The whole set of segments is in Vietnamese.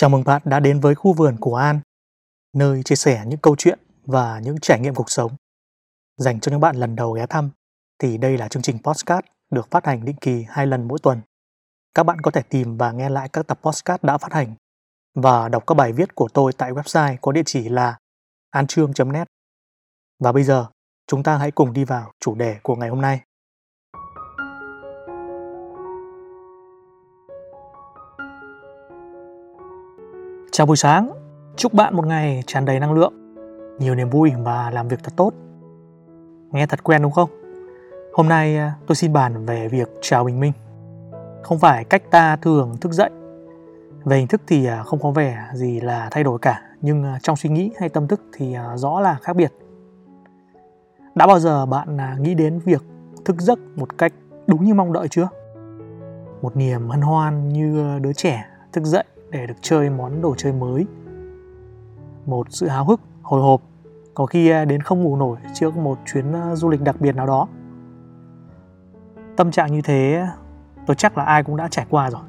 Chào mừng bạn đã đến với khu vườn của An, nơi chia sẻ những câu chuyện và những trải nghiệm cuộc sống. Dành cho những bạn lần đầu ghé thăm, thì đây là chương trình podcast được phát hành định kỳ hai lần mỗi tuần. Các bạn có thể tìm và nghe lại các tập podcast đã phát hành và đọc các bài viết của tôi tại website có địa chỉ là antrương.net. Và bây giờ, chúng ta hãy cùng đi vào chủ đề của ngày hôm nay. Chào buổi sáng, chúc bạn một ngày tràn đầy năng lượng, nhiều niềm vui và làm việc thật tốt. Nghe thật quen đúng không? Hôm nay à, tôi xin bàn về việc chào bình minh. Không phải cách ta thường thức dậy. Về hình thức thì à, không có vẻ gì là thay đổi cả, nhưng à, trong suy nghĩ hay tâm thức thì rõ là khác biệt. Đã bao giờ bạn nghĩ đến việc thức giấc một cách đúng như mong đợi chưa? Một niềm hân hoan như đứa trẻ thức dậy để được chơi món đồ chơi mới. Một sự háo hức, hồi hộp, có khi à, đến không ngủ nổi trước một chuyến à, du lịch đặc biệt nào đó. Tâm trạng như thế, tôi chắc là ai cũng đã trải qua rồi.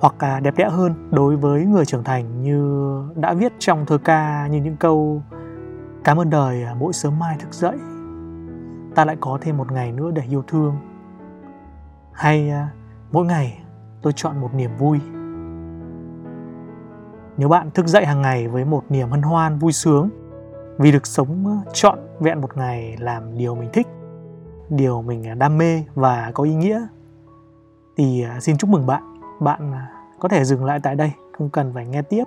Hoặc là đẹp đẽ hơn đối với người trưởng thành như đã viết trong thơ ca như những câu, cảm ơn đời à, mỗi sớm mai thức dậy. Ta lại có thêm một ngày nữa để yêu thương. Hay mỗi ngày tôi chọn một niềm vui nếu bạn thức dậy hàng ngày với một niềm hân hoan, vui sướng, vì được sống trọn vẹn một ngày làm điều mình thích, điều mình à, đam mê và có ý nghĩa, thì à, xin chúc mừng bạn. Bạn à, có thể dừng lại tại đây, không cần phải nghe tiếp.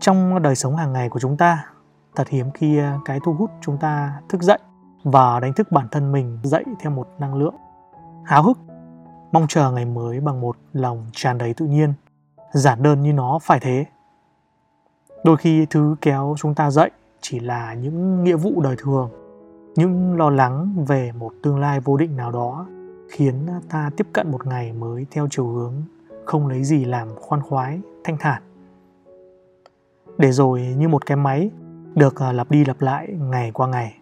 Trong đời sống hàng ngày của chúng ta, thật hiếm khi cái thu hút chúng ta thức dậy và đánh thức bản thân mình dậy theo một năng lượng háo hức, mong chờ ngày mới bằng một lòng tràn đầy tự nhiên giản đơn như nó, phải thế. Đôi khi thứ kéo chúng ta dậy chỉ là những nghĩa vụ đời thường, những lo lắng về một tương lai vô định nào đó khiến ta tiếp cận một ngày mới theo chiều hướng không lấy gì làm khoan khoái, thanh thản. Để rồi như một cái máy được à, lặp đi lặp lại ngày qua ngày,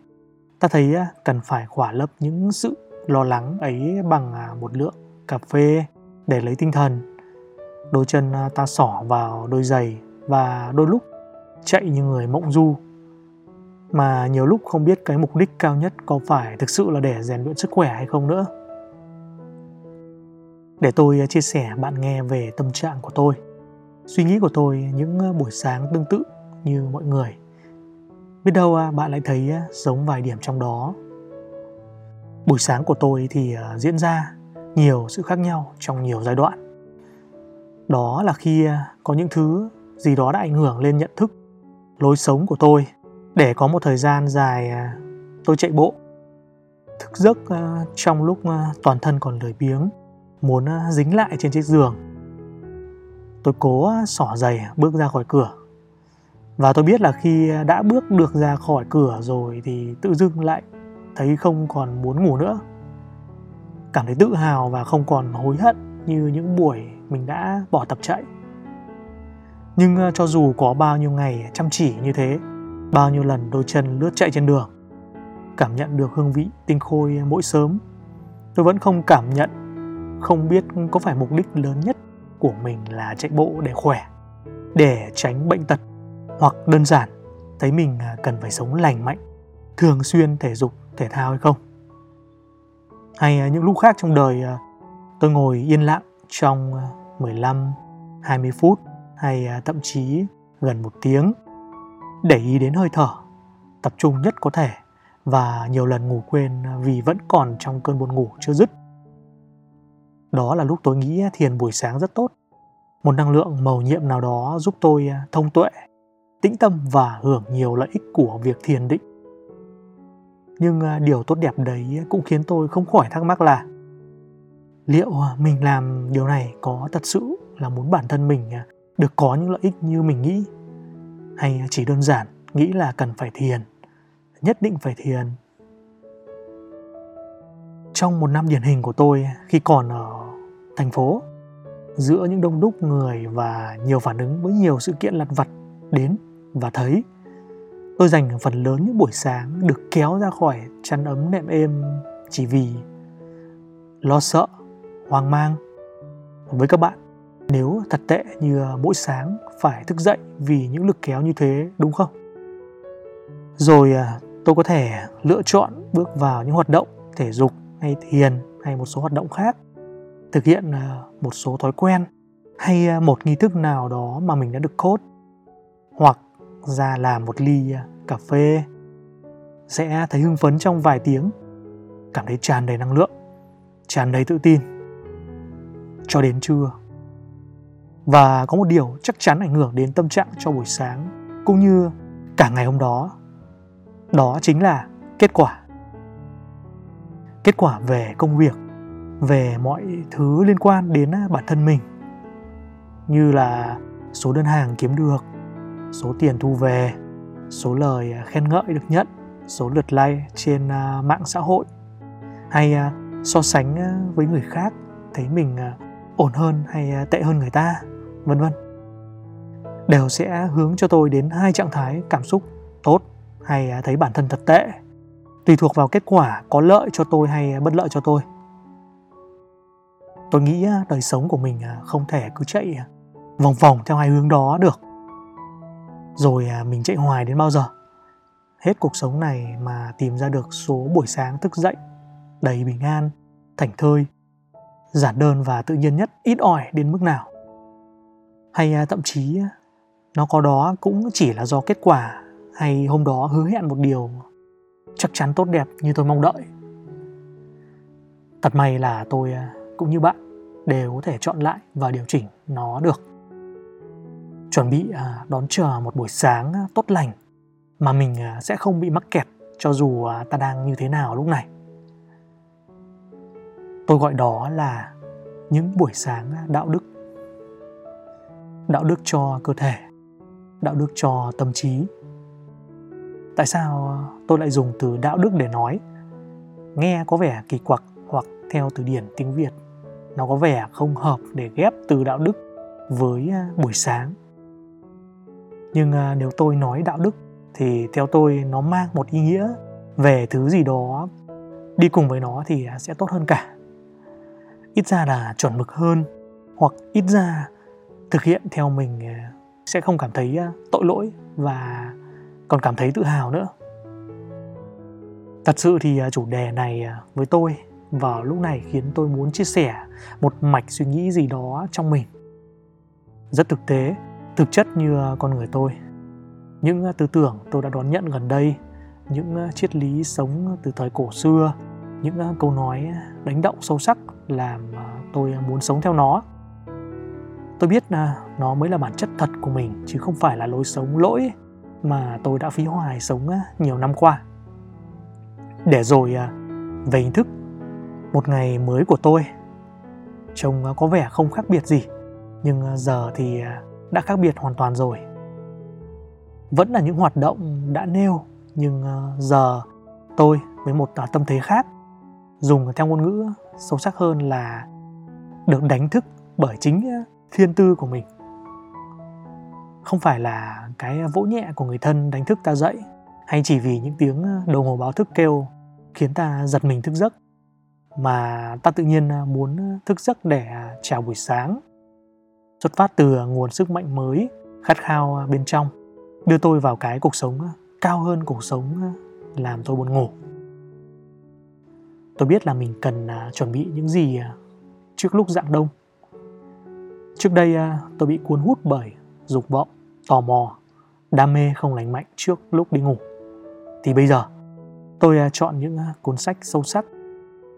ta thấy à, cần phải khỏa lấp những sự lo lắng ấy bằng à, một lượng cà phê để lấy tinh thần đôi chân à, ta xỏ vào đôi giày và đôi lúc chạy như người mộng du. Mà nhiều lúc không biết cái mục đích cao nhất có phải thực sự là để rèn luyện sức khỏe hay không nữa. Để tôi à, chia sẻ, bạn nghe về tâm trạng của tôi. Suy nghĩ của tôi những à, buổi sáng tương tự như mọi người. Biết đâu bạn lại thấy giống vài điểm trong đó. Buổi sáng của tôi thì diễn ra nhiều sự khác nhau trong nhiều giai đoạn đó là khi à, có những thứ gì đó đã ảnh hưởng lên nhận thức, lối sống của tôi. Để có một thời gian dài à, tôi chạy bộ. Thức giấc à, trong lúc toàn thân còn lười biếng, muốn dính lại trên chiếc giường. Tôi cố xỏ giày bước ra khỏi cửa. Và tôi biết là khi đã bước được ra khỏi cửa rồi thì tự dưng lại thấy không còn muốn ngủ nữa. Cảm thấy tự hào và không còn hối hận như những buổi mình đã bỏ tập chạy. Nhưng ờ, cho dù có bao nhiêu ngày chăm chỉ như thế, bao nhiêu lần đôi chân lướt chạy trên đường, cảm nhận được hương vị tinh khôi mỗi sớm, tôi vẫn không cảm nhận, không biết có phải mục đích lớn nhất của mình là chạy bộ để khỏe, để tránh bệnh tật, hoặc đơn giản thấy mình ờ, cần phải sống lành mạnh, thường xuyên thể dục, thể thao hay không. Hay ờ, những lúc khác trong đời tôi ngồi yên lặng trong 15, 20 phút hay à, thậm chí gần một tiếng. Để ý đến hơi thở, tập trung nhất có thể và nhiều lần ngủ quên vì vẫn còn trong cơn buồn ngủ chưa dứt. Đó là lúc tôi nghĩ thiền buổi sáng rất tốt. Một năng lượng màu nhiệm nào đó giúp tôi à, thông tuệ, tĩnh tâm và hưởng nhiều lợi ích của việc thiền định. Nhưng à, điều tốt đẹp đấy cũng khiến tôi không khỏi thắc mắc là liệu à, mình làm điều này có thật sự là muốn bản thân mình à, được có những lợi ích như mình nghĩ? Hay chỉ đơn giản nghĩ là cần phải thiền, nhất định phải thiền? Trong một năm điển hình của tôi à, khi còn ở thành phố, giữa những đông đúc người và nhiều phản ứng với nhiều sự kiện lặt vặt đến và thấy, tôi dành phần lớn những buổi sáng được kéo ra khỏi chăn ấm nệm êm chỉ vì lo sợ hoang mang. Với các bạn, nếu thật tệ như ờ, mỗi sáng phải thức dậy vì những lực kéo như thế, đúng không? Rồi ờ, tôi có thể lựa chọn bước vào những hoạt động thể dục hay thiền hay một số hoạt động khác, thực hiện ờ, một số thói quen hay một nghi thức nào đó mà mình đã được cốt hoặc ra làm một ly cà phê, sẽ thấy hưng phấn trong vài tiếng. Cảm thấy tràn đầy năng lượng, tràn đầy tự tin cho đến trưa. Và có một điều chắc chắn ảnh hưởng đến tâm trạng cho buổi sáng cũng như cả ngày hôm đó. Đó chính là kết quả. Kết quả về công việc, về mọi thứ liên quan đến bản thân mình. Như là số đơn hàng kiếm được, số tiền thu về, số lời khen ngợi được nhận, số lượt like trên à, mạng xã hội. Hay à, so sánh à, với người khác, thấy mình ổn hơn hay à, tệ hơn người ta, vân vân. Đều sẽ hướng cho tôi đến hai trạng thái cảm xúc tốt hay à, thấy bản thân thật tệ, tùy thuộc vào kết quả có lợi cho tôi hay à, bất lợi cho tôi. Tôi nghĩ đời sống của mình không thể cứ chạy vòng vòng theo hai hướng đó được. Rồi mình chạy hoài đến bao giờ? Hết cuộc sống này mà tìm ra được số buổi sáng thức dậy đầy bình an, thảnh thơi giản đơn và tự nhiên nhất, ít ỏi đến mức nào. Hay à, thậm chí à, nó có đó cũng chỉ là do kết quả, hay hôm đó hứa hẹn một điều chắc chắn tốt đẹp như tôi mong đợi. Thật may là tôi à, cũng như bạn đều có thể chọn lại và điều chỉnh nó được. Chuẩn bị đón chờ một buổi sáng tốt lành mà mình sẽ không bị mắc kẹt cho dù ta đang như thế nào lúc này tôi gọi đó là những buổi sáng đạo đức. Đạo đức cho cơ thể, đạo đức cho tâm trí. Tại sao tôi lại dùng từ đạo đức để nói? Nghe có vẻ kỳ quặc hoặc theo từ điển tiếng việt. Nó có vẻ không hợp để ghép từ đạo đức với à, buổi sáng. Nhưng à, nếu tôi nói đạo đức thì theo tôi nó mang một ý nghĩa về thứ gì đó. Đi cùng với nó thì à, sẽ tốt hơn cả ít ra là chuẩn mực hơn, hoặc ít ra thực hiện theo mình ờ, sẽ không cảm thấy ờ, tội lỗi và còn cảm thấy tự hào nữa. Thật sự thì ờ, chủ đề này với tôi vào lúc này khiến tôi muốn chia sẻ một mạch suy nghĩ gì đó trong mình. Rất thực tế, thực chất như con người tôi. Những tư tưởng tôi đã đón nhận gần đây, những triết lý sống từ thời cổ xưa, những câu nói đánh động sâu sắc làm ờ, tôi muốn sống theo nó. Tôi biết là nó mới là bản chất thật của mình, chứ không phải là lối sống lỗi mà tôi đã phí hoài sống ờ, nhiều năm qua. Để rồi về hình thức, một ngày mới của tôi, trông có vẻ không khác biệt gì, nhưng giờ thì đã khác biệt hoàn toàn rồi. Vẫn là những hoạt động đã nêu, nhưng giờ tôi với một à, tâm thế khác dùng theo ngôn ngữ sâu sắc hơn là được đánh thức bởi chính thiên tư của mình. Không phải là cái vỗ nhẹ của người thân đánh thức ta dậy, hay chỉ vì những tiếng đồng hồ báo thức kêu khiến ta giật mình thức giấc, mà ta tự nhiên muốn thức giấc để chào buổi sáng. Xuất phát từ nguồn sức mạnh mới, khát khao bên trong, đưa tôi vào cái cuộc sống cao hơn cuộc sống làm tôi buồn ngủ tôi biết là mình cần à, chuẩn bị những gì à, trước lúc dạng đông. Trước đây à, tôi bị cuốn hút bởi dục vọng tò mò đam mê không lành mạnh trước lúc đi ngủ. Thì bây giờ tôi chọn những cuốn sách sâu sắc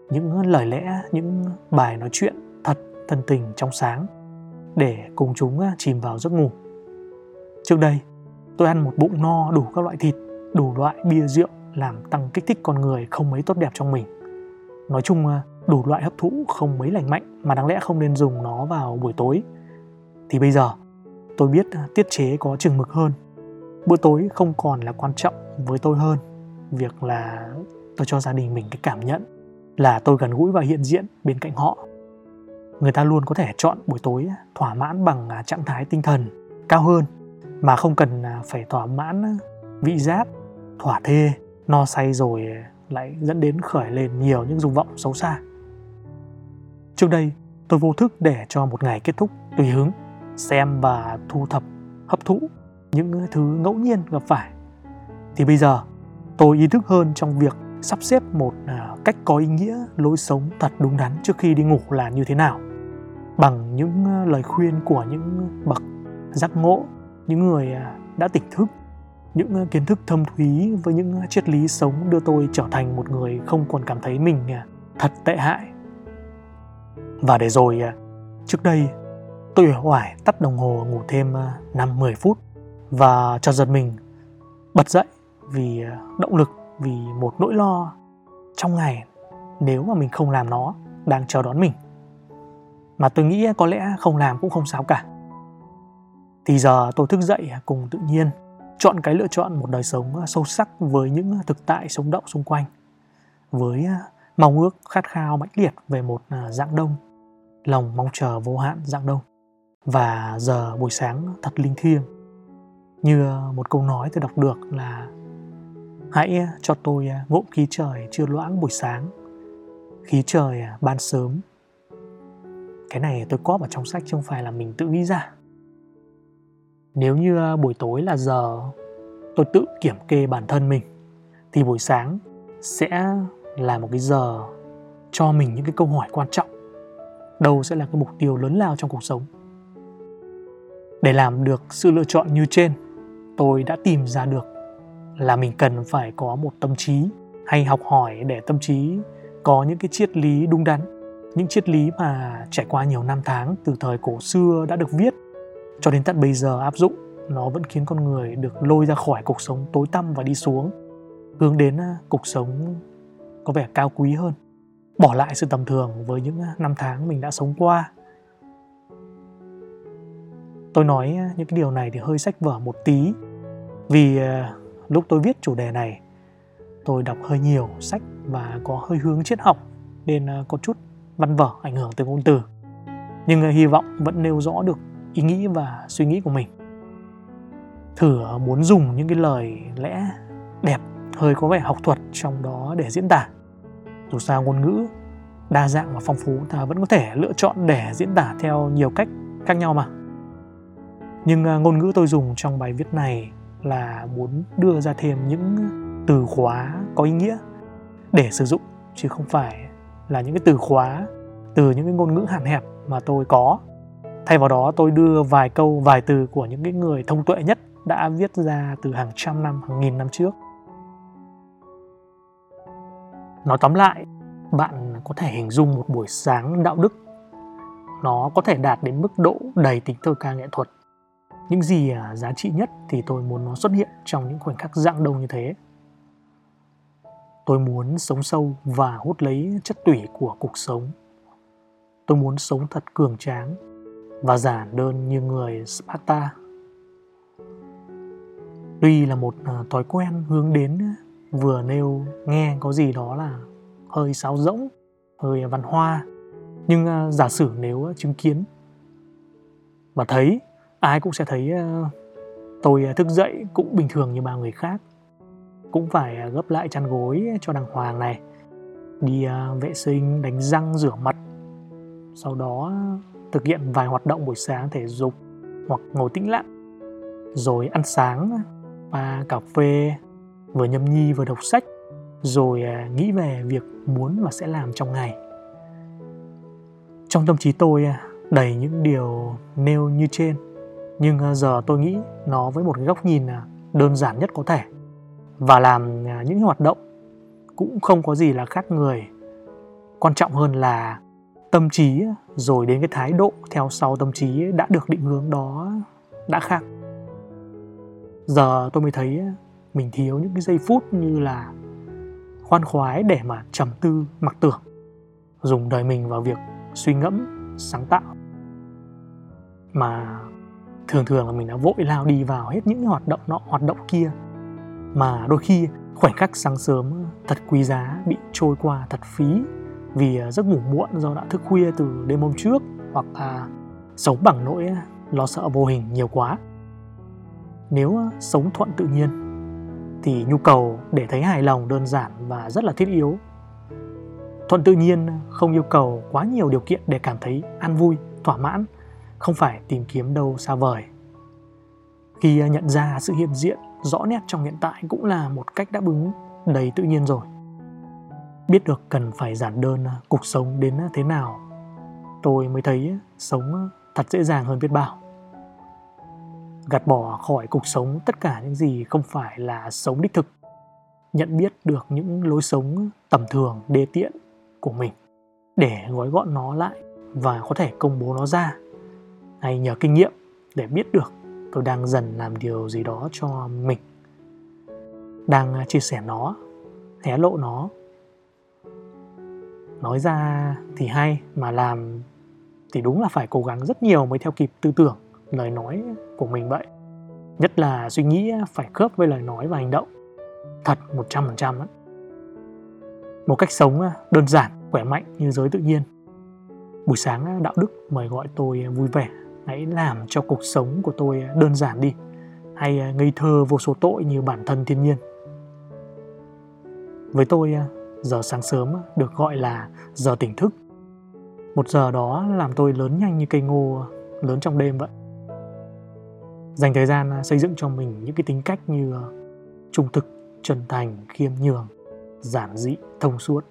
những lời lẽ những bài nói chuyện thật thân tình trong sáng để cùng chúng chìm vào giấc ngủ. Trước đây Tôi ăn một bụng no đủ các loại thịt, đủ loại bia rượu làm tăng kích thích con người không mấy tốt đẹp trong mình. Nói chung à, đủ loại hấp thụ không mấy lành mạnh mà đáng lẽ không nên dùng nó vào buổi tối. Thì bây giờ, tôi biết à, tiết chế có chừng mực hơn. Bữa tối không còn là quan trọng với tôi hơn. Việc là tôi cho gia đình mình cái cảm nhận là tôi gần gũi và hiện diện bên cạnh họ. Người ta luôn có thể chọn buổi tối à, thỏa mãn bằng trạng thái tinh thần cao hơn mà không cần phải thỏa mãn vị giác, thỏa thê, no say rồi lại dẫn đến khởi lên nhiều những dục vọng xấu xa. Trước đây, tôi vô thức để cho một ngày kết thúc tùy hứng, xem và thu thập, hấp thụ những thứ ngẫu nhiên gặp phải. Thì bây giờ, tôi ý thức hơn trong việc sắp xếp một à, cách có ý nghĩa lối sống thật đúng đắn trước khi đi ngủ là như thế nào. Bằng những à, lời khuyên của những bậc giác ngộ, những người à, đã tỉnh thức những ờ, kiến thức thâm thúy với những ờ, triết lý sống đưa tôi trở thành một người không còn cảm thấy mình ờ, thật tệ hại. Và để rồi trước đây, tôi hoài tắt đồng hồ ngủ thêm 5-10 phút và cho giật mình, bật dậy vì động lực, vì một nỗi lo trong ngày nếu mà mình không làm nó đang chờ đón mình. Mà tôi nghĩ có lẽ không làm cũng không sao cả. Thì giờ tôi thức dậy cùng tự nhiên chọn cái lựa chọn một đời sống à, sâu sắc với những thực tại sống động xung quanh với à, mong ước khát khao mãnh liệt về một à, dạng đông lòng mong chờ vô hạn dạng đông và giờ buổi sáng thật linh thiêng như một câu nói tôi đọc được là Hãy cho tôi ngụm ngộm khí trời chưa loãng buổi sáng, khí trời ban sớm. Cái này tôi có vào trong sách chứ không phải là mình tự nghĩ ra. Nếu như ờ, buổi tối là giờ tôi tự kiểm kê bản thân mình, thì buổi sáng sẽ là một cái giờ cho mình những cái câu hỏi quan trọng. Đâu sẽ là cái mục tiêu lớn lao trong cuộc sống. Để làm được sự lựa chọn như trên, tôi đã tìm ra được là mình cần phải có một tâm trí hay học hỏi để tâm trí có những cái triết lý đúng đắn những triết lý mà trải qua nhiều năm tháng từ thời cổ xưa đã được viết cho đến tận bây giờ, áp dụng, nó vẫn khiến con người được lôi ra khỏi cuộc sống tối tăm và đi xuống. Hướng đến à, cuộc sống có vẻ cao quý hơn. Bỏ lại sự tầm thường với những à, năm tháng mình đã sống qua. Tôi nói à, những cái điều này thì hơi sách vở một tí. Vì lúc tôi viết chủ đề này, tôi đọc hơi nhiều sách và có hơi hướng triết học, nên có chút văn vở ảnh hưởng từ ngôn từ. Nhưng hy vọng vẫn nêu rõ được ý nghĩ và suy nghĩ của mình. Thử muốn dùng những cái lời lẽ đẹp, hơi có vẻ học thuật trong đó để diễn tả. Dù sao ngôn ngữ, đa dạng và phong phú ta vẫn có thể lựa chọn để diễn tả theo nhiều cách khác nhau mà. Nhưng à, ngôn ngữ tôi dùng trong bài viết này là muốn đưa ra thêm những từ khóa có ý nghĩa để sử dụng, chứ không phải là những cái từ khóa từ những cái ngôn ngữ hạn hẹp mà tôi có thay vào đó, tôi đưa vài câu, vài từ của những cái người thông tuệ nhất đã viết ra từ hàng trăm năm, hàng nghìn năm trước. Nói tóm lại, bạn có thể hình dung một buổi sáng đạo đức. Nó có thể đạt đến mức độ đầy tính thơ ca nghệ thuật. Những gì à, giá trị nhất thì tôi muốn nó xuất hiện trong những khoảnh khắc dạng đông như thế. Tôi muốn sống sâu và hút lấy chất tủy của cuộc sống. Tôi muốn sống thật cường tráng và giản đơn như người sparta. Tuy là một ờ, thói quen hướng đến, vừa nêu nghe có gì đó là hơi sáo rỗng, hơi văn hoa, nhưng ờ, giả sử nếu chứng kiến và thấy, ai cũng sẽ thấy ờ, tôi thức dậy cũng bình thường như bao người khác. Cũng phải gấp lại chăn gối cho đàng hoàng này, đi vệ sinh, đánh răng rửa mặt, sau đó thực hiện vài hoạt động buổi sáng thể dục hoặc ngồi tĩnh lặng, rồi ăn sáng, pha cà phê, vừa nhâm nhi vừa đọc sách, rồi à, nghĩ về việc muốn và sẽ làm trong ngày. Trong tâm trí tôi à, đầy những điều nêu như trên, nhưng à, giờ tôi nghĩ nó với một cái góc nhìn đơn giản nhất có thể và làm những hoạt động cũng không có gì là khác người. Quan trọng hơn là tâm trí rồi đến cái thái độ theo sau tâm trí đã được định hướng đó đã khác. Giờ tôi mới thấy mình thiếu những cái giây phút như là khoan khoái để mà trầm tư, mặc tưởng, dùng đời mình vào việc suy ngẫm, sáng tạo. Mà thường thường là mình đã vội lao đi vào hết những hoạt động nọ, hoạt động kia. Mà đôi khi khoảnh khắc sáng sớm thật quý giá bị trôi qua, thật phí vì à, giấc ngủ muộn do đã thức khuya từ đêm hôm trước hoặc là sống bằng nỗi lo sợ vô hình nhiều quá. Nếu à, sống thuận tự nhiên thì nhu cầu để thấy hài lòng, đơn giản và rất là thiết yếu. Thuận tự nhiên không yêu cầu quá nhiều điều kiện để cảm thấy an vui, thỏa mãn, không phải tìm kiếm đâu xa vời. Khi à, nhận ra sự hiện diện rõ nét trong hiện tại cũng là một cách đáp ứng đầy tự nhiên rồi biết được cần phải giản đơn à, cuộc sống đến à, thế nào, tôi mới thấy à, sống thật dễ dàng hơn biết bao. Gạt bỏ khỏi cuộc sống tất cả những gì không phải là sống đích thực. Nhận biết được những lối sống tầm thường, đê tiện của mình, để gói gọn nó lại và có thể công bố nó ra. Hay nhờ kinh nghiệm để biết được tôi đang dần làm điều gì đó cho mình. Đang chia sẻ nó, hé lộ nó nói ra thì hay mà làm thì đúng là phải cố gắng rất nhiều mới theo kịp tư tưởng lời nói của mình vậy nhất là suy nghĩ phải khớp với lời nói và hành động thật 100% đó. Một cách sống à, đơn giản, khỏe mạnh như giới tự nhiên. Buổi sáng à, đạo đức mời gọi tôi à, vui vẻ, hãy làm cho cuộc sống của tôi đơn giản đi, hay ngây thơ vô số tội như bản thân thiên nhiên. Với tôi, giờ sáng sớm được gọi là giờ tỉnh thức. Một giờ đó làm tôi lớn nhanh như cây ngô lớn trong đêm vậy. Dành thời gian à, xây dựng cho mình những cái tính cách như à, trung thực, chân thành, khiêm nhường, giản dị, thông suốt,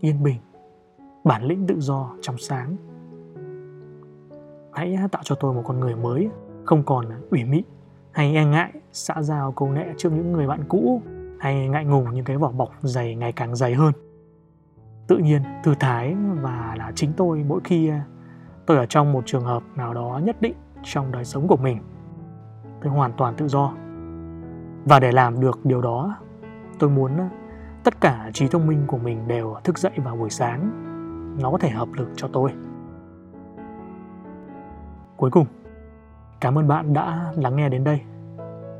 yên bình, bản lĩnh tự do, trong sáng. Hãy tạo cho tôi một con người mới, không còn à, ủy mị hay e ngại xã giao câu nệ trước những người bạn cũ hay ngại ngùng những cái vỏ bọc dày ngày càng dày hơn. Tự nhiên, thư thái và là chính tôi mỗi khi à, tôi ở trong một trường hợp nào đó nhất định trong đời sống của mình. Tôi hoàn toàn tự do và để làm được điều đó tôi muốn à, tất cả trí thông minh của mình đều thức dậy vào buổi sáng nó có thể hợp lực cho tôi cuối cùng cảm ơn bạn đã lắng nghe đến đây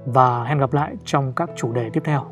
và hẹn gặp lại trong các chủ đề tiếp theo